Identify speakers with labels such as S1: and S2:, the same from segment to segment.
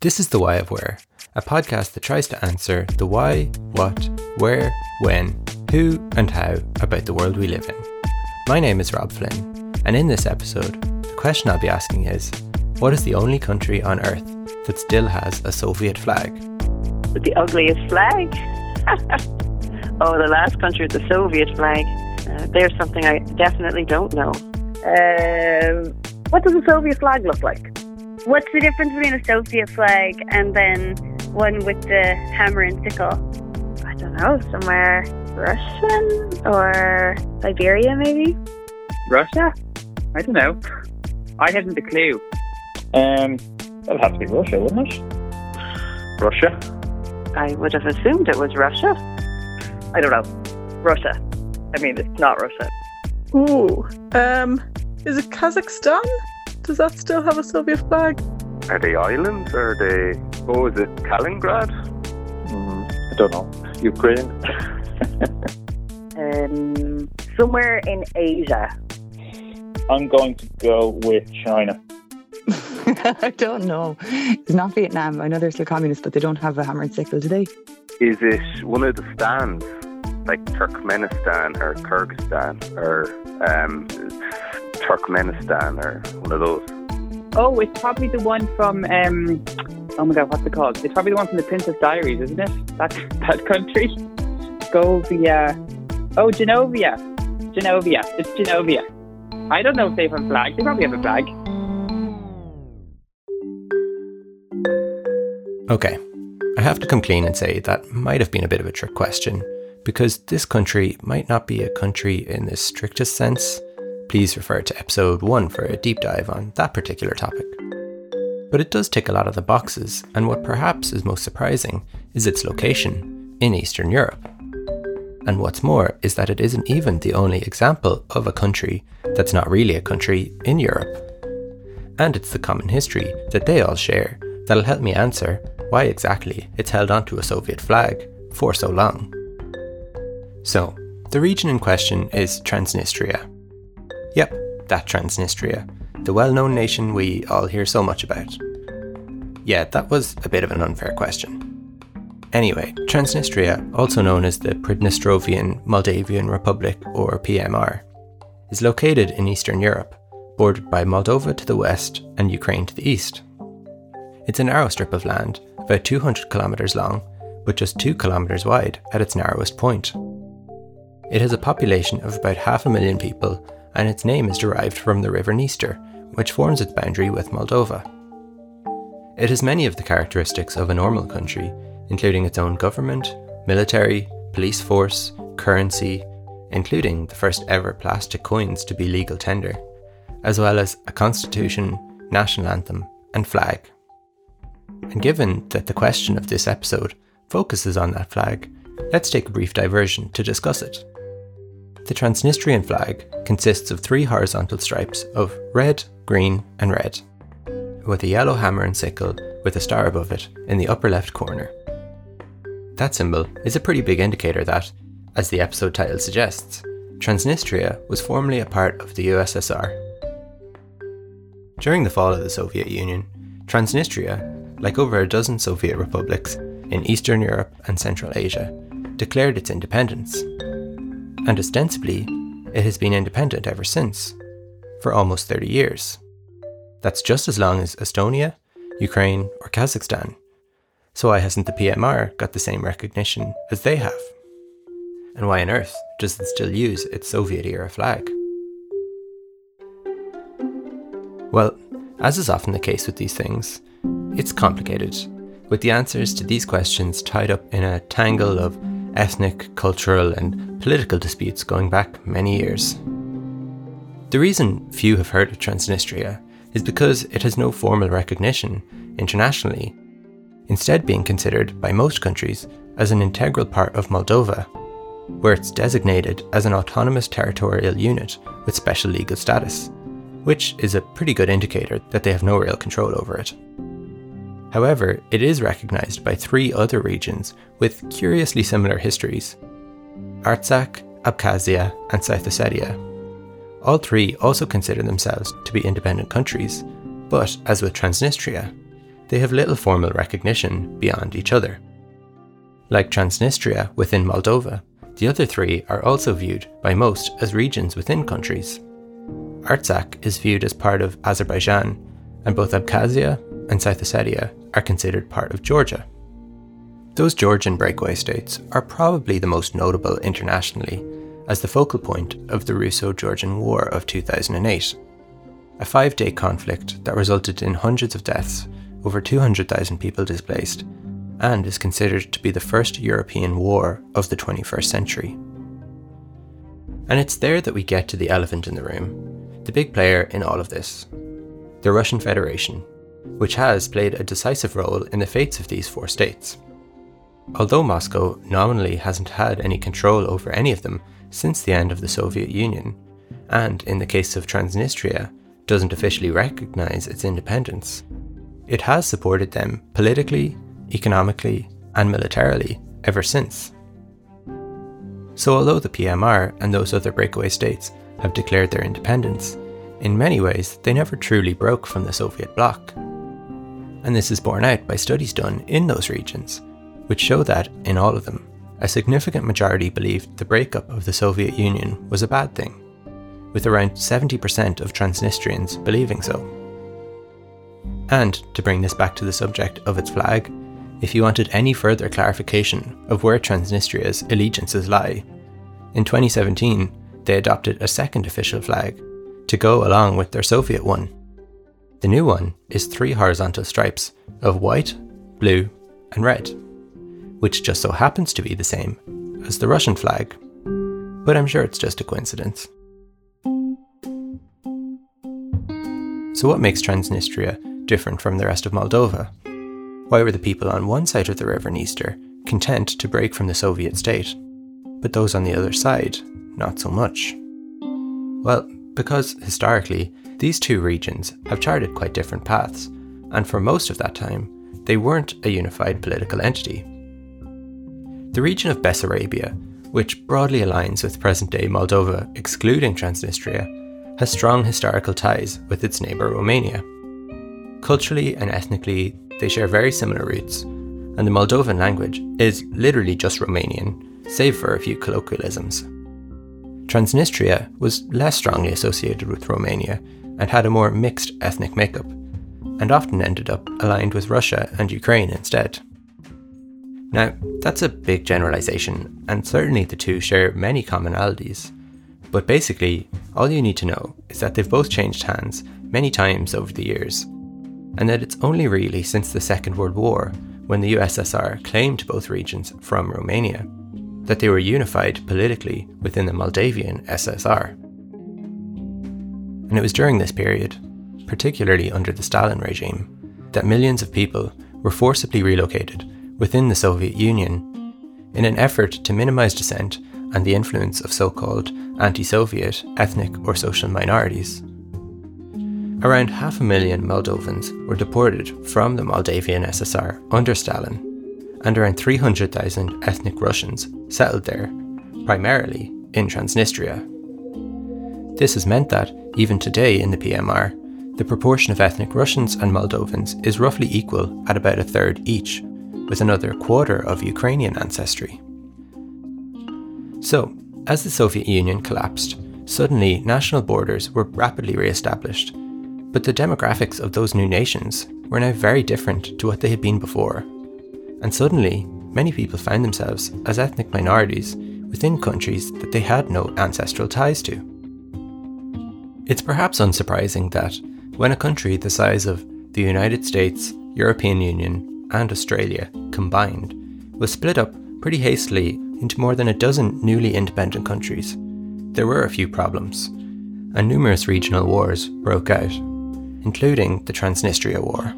S1: This is The Why of Where, a podcast that tries to answer the why, what, where, when, who, and how about the world we live in. My name is Rob Flynn, and in this episode, the question I'll be asking is what is the only country on Earth that still has a Soviet flag?
S2: The ugliest flag? oh, the last country with the Soviet flag. Uh, there's something I definitely don't know.
S3: Um, what does a Soviet flag look like?
S4: What's the difference between a Soviet flag and then one with the hammer and sickle?
S3: I don't know, somewhere Russian or Siberia maybe?
S5: Russia? I don't know. I haven't a clue.
S6: Um, that'll have to be Russia, wouldn't it?
S7: Russia?
S2: I would have assumed it was Russia.
S8: I don't know. Russia. I mean, it's not Russia.
S9: Ooh. Um, is it Kazakhstan? Does that still have a Soviet flag?
S7: Are they islands? Are they. Oh, is it Kaliningrad?
S6: Mm, I don't know. Ukraine?
S8: um, somewhere in Asia.
S6: I'm going to go with China.
S10: I don't know. It's not Vietnam. I know they're still communist, but they don't have a hammer and sickle, do they?
S7: Is it one of the stands, like Turkmenistan or Kyrgyzstan or um, Turkmenistan or one of those?
S5: Oh, it's probably the one from. Um, oh my god, what's it called? It's probably the one from the Princess Diaries, isn't it? That that country. Govia. Oh, Genovia. Genovia. It's Genovia. I don't know if they have a flag. They probably have a flag.
S1: Okay, I have to come clean and say that might have been a bit of a trick question, because this country might not be a country in the strictest sense. Please refer to episode 1 for a deep dive on that particular topic. But it does tick a lot of the boxes, and what perhaps is most surprising is its location in Eastern Europe. And what's more is that it isn't even the only example of a country that's not really a country in Europe. And it's the common history that they all share that'll help me answer why exactly it's held onto a Soviet flag for so long. So, the region in question is Transnistria. Yep, that Transnistria, the well known nation we all hear so much about. Yeah, that was a bit of an unfair question. Anyway, Transnistria, also known as the Pridnestrovian Moldavian Republic or PMR, is located in Eastern Europe, bordered by Moldova to the west and Ukraine to the east. It's a narrow strip of land, about 200 kilometres long, but just 2 kilometres wide at its narrowest point. It has a population of about half a million people, and its name is derived from the river Dniester, which forms its boundary with Moldova. It has many of the characteristics of a normal country, including its own government, military, police force, currency, including the first ever plastic coins to be legal tender, as well as a constitution, national anthem, and flag. And given that the question of this episode focuses on that flag, let's take a brief diversion to discuss it. The Transnistrian flag consists of three horizontal stripes of red, green, and red, with a yellow hammer and sickle with a star above it in the upper left corner. That symbol is a pretty big indicator that, as the episode title suggests, Transnistria was formerly a part of the USSR. During the fall of the Soviet Union, Transnistria, like over a dozen Soviet republics in Eastern Europe and Central Asia, declared its independence. And ostensibly, it has been independent ever since, for almost 30 years. That's just as long as Estonia, Ukraine, or Kazakhstan. So why hasn't the PMR got the same recognition as they have? And why on earth does it still use its Soviet era flag? Well, as is often the case with these things, it's complicated, with the answers to these questions tied up in a tangle of ethnic, cultural, and political disputes going back many years. The reason few have heard of Transnistria is because it has no formal recognition internationally, instead, being considered by most countries as an integral part of Moldova, where it's designated as an autonomous territorial unit with special legal status, which is a pretty good indicator that they have no real control over it. However, it is recognised by three other regions with curiously similar histories Artsakh, Abkhazia, and South Ossetia. All three also consider themselves to be independent countries, but as with Transnistria, they have little formal recognition beyond each other. Like Transnistria within Moldova, the other three are also viewed by most as regions within countries. Artsakh is viewed as part of Azerbaijan, and both Abkhazia and South Ossetia are considered part of Georgia. Those Georgian breakaway states are probably the most notable internationally as the focal point of the Russo Georgian War of 2008, a five day conflict that resulted in hundreds of deaths, over 200,000 people displaced, and is considered to be the first European war of the 21st century. And it's there that we get to the elephant in the room, the big player in all of this the Russian Federation, which has played a decisive role in the fates of these four states. Although Moscow nominally hasn't had any control over any of them since the end of the Soviet Union, and in the case of Transnistria, doesn't officially recognize its independence, it has supported them politically, economically, and militarily ever since. So, although the PMR and those other breakaway states have declared their independence, in many ways they never truly broke from the Soviet bloc. And this is borne out by studies done in those regions, which show that, in all of them, a significant majority believed the breakup of the Soviet Union was a bad thing, with around 70% of Transnistrians believing so. And to bring this back to the subject of its flag, if you wanted any further clarification of where Transnistria's allegiances lie, in 2017 they adopted a second official flag to go along with their Soviet one. The new one is three horizontal stripes of white, blue, and red, which just so happens to be the same as the Russian flag, but I'm sure it's just a coincidence. So, what makes Transnistria different from the rest of Moldova? Why were the people on one side of the river Dniester content to break from the Soviet state, but those on the other side, not so much? Well, because historically, these two regions have charted quite different paths, and for most of that time, they weren't a unified political entity. The region of Bessarabia, which broadly aligns with present day Moldova excluding Transnistria, has strong historical ties with its neighbour Romania. Culturally and ethnically, they share very similar roots, and the Moldovan language is literally just Romanian, save for a few colloquialisms. Transnistria was less strongly associated with Romania and had a more mixed ethnic makeup, and often ended up aligned with Russia and Ukraine instead. Now, that's a big generalization, and certainly the two share many commonalities. But basically, all you need to know is that they've both changed hands many times over the years, and that it's only really since the Second World War, when the USSR claimed both regions from Romania, that they were unified politically within the Moldavian SSR. And it was during this period, particularly under the Stalin regime, that millions of people were forcibly relocated within the Soviet Union in an effort to minimize dissent and the influence of so called anti Soviet ethnic or social minorities. Around half a million Moldovans were deported from the Moldavian SSR under Stalin and around 300,000 ethnic Russians settled there, primarily in Transnistria. This has meant that, even today in the PMR, the proportion of ethnic Russians and Moldovans is roughly equal at about a third each, with another quarter of Ukrainian ancestry. So, as the Soviet Union collapsed, suddenly national borders were rapidly re established, but the demographics of those new nations were now very different to what they had been before and suddenly, many people found themselves as ethnic minorities within countries that they had no ancestral ties to. It's perhaps unsurprising that when a country the size of the United States, European Union, and Australia combined was split up pretty hastily into more than a dozen newly independent countries, there were a few problems, and numerous regional wars broke out, including the Transnistria War.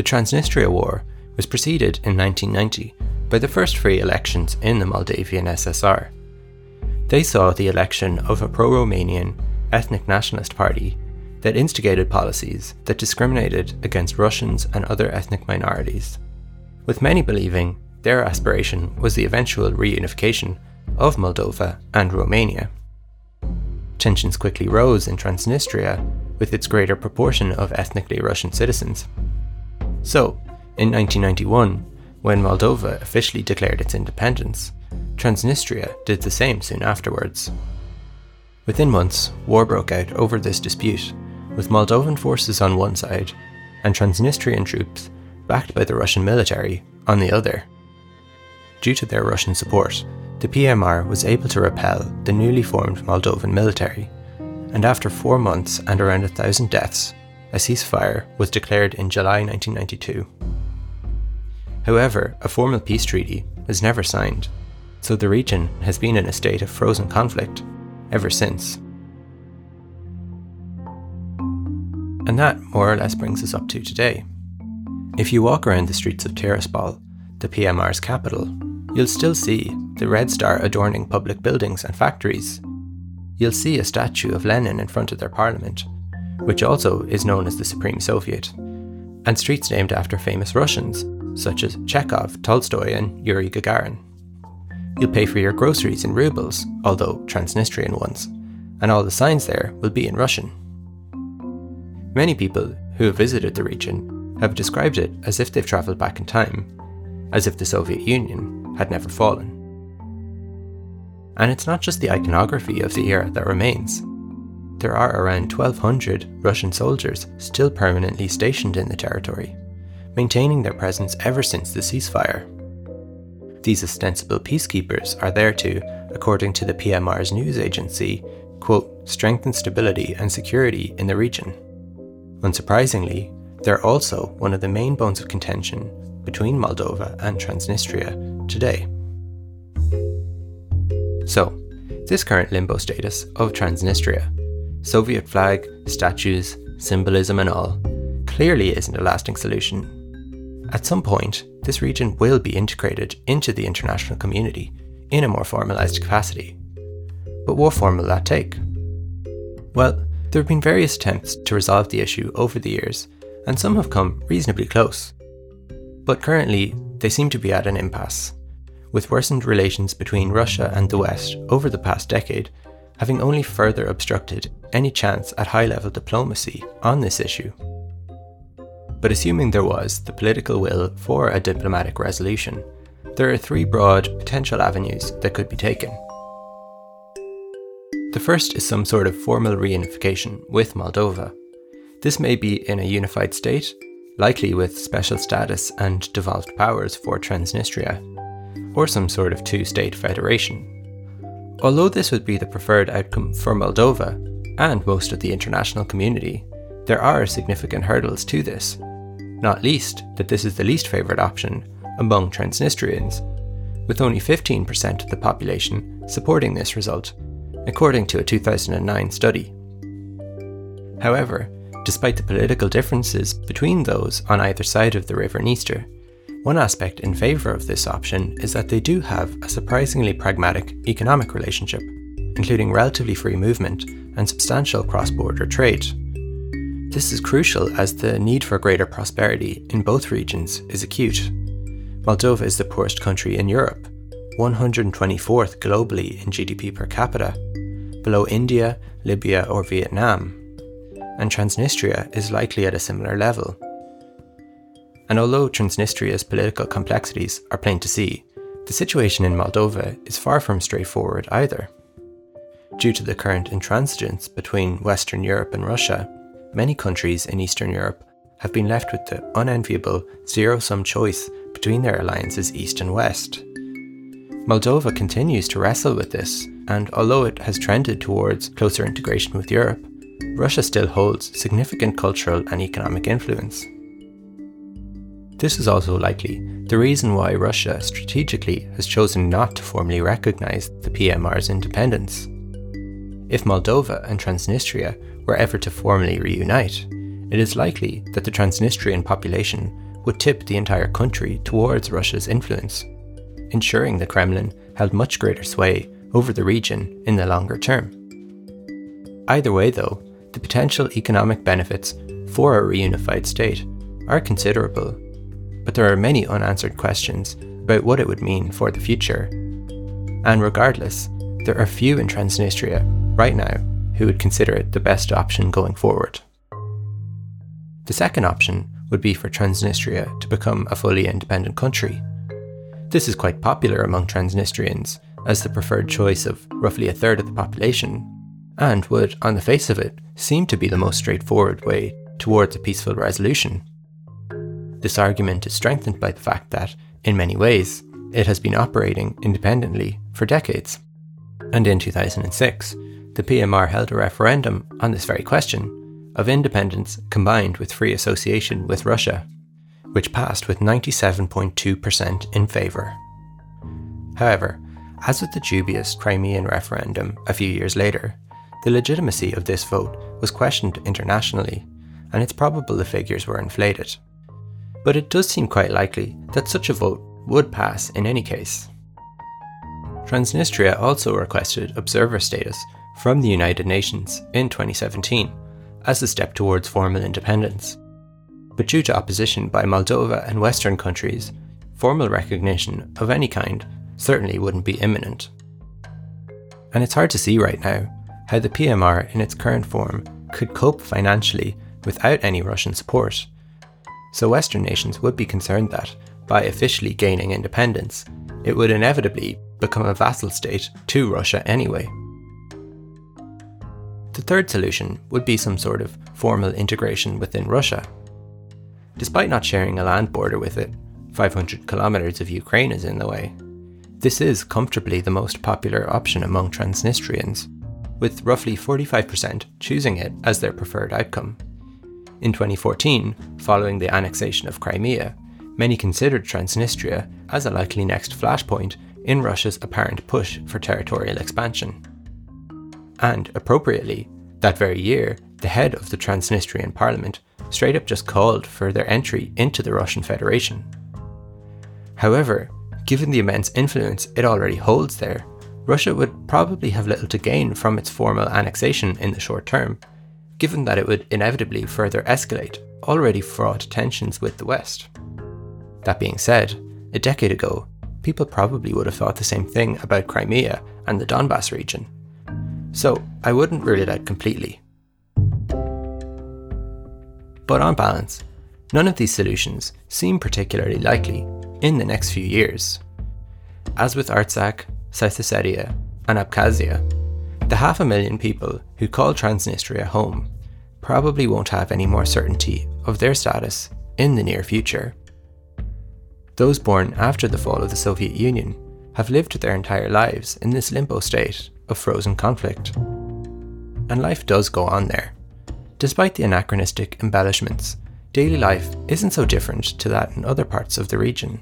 S1: The Transnistria War was preceded in 1990 by the first free elections in the Moldavian SSR. They saw the election of a pro Romanian ethnic nationalist party that instigated policies that discriminated against Russians and other ethnic minorities, with many believing their aspiration was the eventual reunification of Moldova and Romania. Tensions quickly rose in Transnistria with its greater proportion of ethnically Russian citizens. So, in 1991, when Moldova officially declared its independence, Transnistria did the same soon afterwards. Within months, war broke out over this dispute, with Moldovan forces on one side and Transnistrian troops, backed by the Russian military, on the other. Due to their Russian support, the PMR was able to repel the newly formed Moldovan military, and after four months and around a thousand deaths, a ceasefire was declared in July 1992. However, a formal peace treaty was never signed, so the region has been in a state of frozen conflict ever since. And that more or less brings us up to today. If you walk around the streets of Tiraspol, the PMR's capital, you'll still see the Red Star adorning public buildings and factories. You'll see a statue of Lenin in front of their parliament, which also is known as the Supreme Soviet, and streets named after famous Russians, such as Chekhov, Tolstoy, and Yuri Gagarin. You'll pay for your groceries in rubles, although Transnistrian ones, and all the signs there will be in Russian. Many people who have visited the region have described it as if they've travelled back in time, as if the Soviet Union had never fallen. And it's not just the iconography of the era that remains. There are around 1,200 Russian soldiers still permanently stationed in the territory, maintaining their presence ever since the ceasefire. These ostensible peacekeepers are there to, according to the PMR's news agency, quote, strengthen stability and security in the region. Unsurprisingly, they're also one of the main bones of contention between Moldova and Transnistria today. So, this current limbo status of Transnistria, Soviet flag, statues, symbolism, and all, clearly isn't a lasting solution. At some point, this region will be integrated into the international community in a more formalised capacity. But what form will that take? Well, there have been various attempts to resolve the issue over the years, and some have come reasonably close. But currently, they seem to be at an impasse, with worsened relations between Russia and the West over the past decade having only further obstructed any chance at high level diplomacy on this issue. But assuming there was the political will for a diplomatic resolution, there are three broad potential avenues that could be taken. The first is some sort of formal reunification with Moldova. This may be in a unified state, likely with special status and devolved powers for Transnistria, or some sort of two state federation. Although this would be the preferred outcome for Moldova and most of the international community, there are significant hurdles to this, not least that this is the least favoured option among Transnistrians, with only 15% of the population supporting this result according to a 2009 study. However, despite the political differences between those on either side of the River Dniester, one aspect in favour of this option is that they do have a surprisingly pragmatic economic relationship, including relatively free movement and substantial cross border trade. This is crucial as the need for greater prosperity in both regions is acute. Moldova is the poorest country in Europe, 124th globally in GDP per capita, below India, Libya, or Vietnam, and Transnistria is likely at a similar level. And although Transnistria's political complexities are plain to see, the situation in Moldova is far from straightforward either. Due to the current intransigence between Western Europe and Russia, many countries in Eastern Europe have been left with the unenviable zero sum choice between their alliances East and West. Moldova continues to wrestle with this, and although it has trended towards closer integration with Europe, Russia still holds significant cultural and economic influence. This is also likely the reason why Russia strategically has chosen not to formally recognize the PMR's independence. If Moldova and Transnistria were ever to formally reunite, it is likely that the Transnistrian population would tip the entire country towards Russia's influence ensuring the Kremlin held much greater sway over the region in the longer term. Either way, though, the potential economic benefits for a reunified state are considerable, but there are many unanswered questions about what it would mean for the future. And regardless, there are few in Transnistria right now who would consider it the best option going forward. The second option would be for Transnistria to become a fully independent country. This is quite popular among Transnistrians as the preferred choice of roughly a third of the population, and would, on the face of it, seem to be the most straightforward way towards a peaceful resolution. This argument is strengthened by the fact that, in many ways, it has been operating independently for decades. And in 2006, the PMR held a referendum on this very question of independence combined with free association with Russia, which passed with 97.2% in favour. However, as with the dubious Crimean referendum a few years later, the legitimacy of this vote was questioned internationally, and it's probable the figures were inflated. But it does seem quite likely that such a vote would pass in any case. Transnistria also requested observer status from the United Nations in 2017 as a step towards formal independence. But due to opposition by Moldova and Western countries, formal recognition of any kind certainly wouldn't be imminent. And it's hard to see right now how the PMR in its current form could cope financially without any Russian support. So Western nations would be concerned that, by officially gaining independence, it would inevitably become a vassal state to Russia anyway. The third solution would be some sort of formal integration within Russia. Despite not sharing a land border with it, 500 kilometers of Ukraine is in the way. This is comfortably the most popular option among Transnistrians, with roughly 45% choosing it as their preferred outcome. In 2014, following the annexation of Crimea, many considered Transnistria as a likely next flashpoint in Russia's apparent push for territorial expansion. And, appropriately, that very year, the head of the Transnistrian parliament straight up just called for their entry into the Russian Federation. However, given the immense influence it already holds there, Russia would probably have little to gain from its formal annexation in the short term, given that it would inevitably further escalate already fraught tensions with the West. That being said, a decade ago, people probably would have thought the same thing about Crimea and the Donbass region. So I wouldn't rule it out completely. But on balance, none of these solutions seem particularly likely in the next few years. As with Artsakh, South Ossetia, and Abkhazia, the half a million people who call Transnistria home probably won't have any more certainty of their status in the near future. Those born after the fall of the Soviet Union have lived their entire lives in this limbo state of frozen conflict. And life does go on there. Despite the anachronistic embellishments, daily life isn't so different to that in other parts of the region.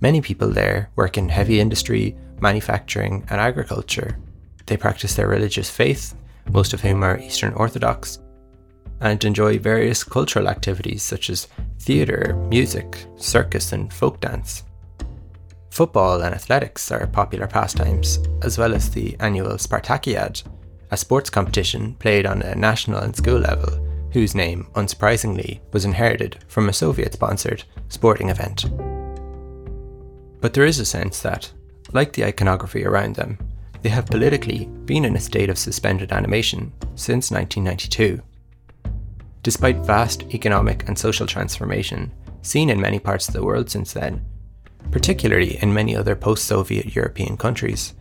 S1: Many people there work in heavy industry, manufacturing, and agriculture. They practice their religious faith, most of whom are Eastern Orthodox, and enjoy various cultural activities such as theatre, music, circus, and folk dance. Football and athletics are popular pastimes, as well as the annual Spartakiad, a sports competition played on a national and school level, whose name, unsurprisingly, was inherited from a Soviet sponsored sporting event. But there is a sense that, like the iconography around them, they have politically been in a state of suspended animation since 1992 despite vast economic and social transformation seen in many parts of the world since then, particularly in many other post Soviet European countries,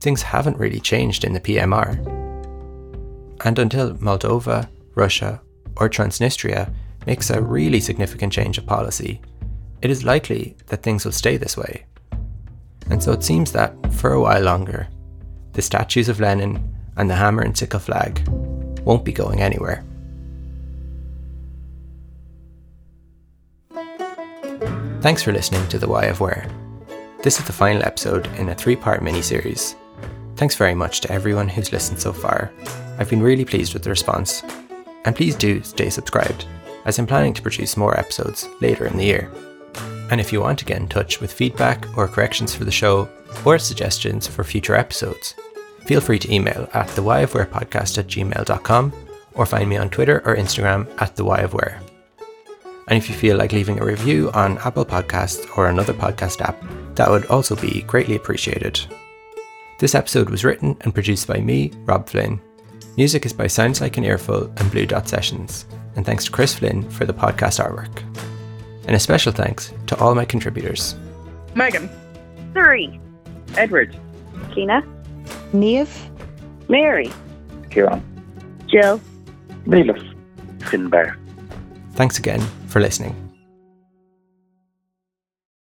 S1: things haven't really changed in the PMR. And until Moldova, Russia, or Transnistria makes a really significant change of policy, it is likely that things will stay this way. And so it seems that, for a while longer, the statues of Lenin and the hammer and sickle flag won't be going anywhere. Thanks for listening to The Why of Where. This is the final episode in a three part mini series. Thanks very much to everyone who's listened so far. I've been really pleased with the response. And please do stay subscribed, as I'm planning to produce more episodes later in the year. And if you want to get in touch with feedback or corrections for the show, or suggestions for future episodes, feel free to email at the podcast at gmail.com or find me on Twitter or Instagram at the Where. And if you feel like leaving a review on Apple Podcasts or another podcast app, that would also be greatly appreciated. This episode was written and produced by me, Rob Flynn. Music is by Sounds Like an Earful and Blue Dot Sessions, and thanks to Chris Flynn for the podcast artwork. And a special thanks to all my contributors.
S5: Megan.
S8: Three.
S5: Edward.
S3: Kina.
S10: Neve.
S8: Mary.
S6: Kieran.
S4: Jill.
S6: Neelis.
S7: Finbar.
S1: Thanks again for listening.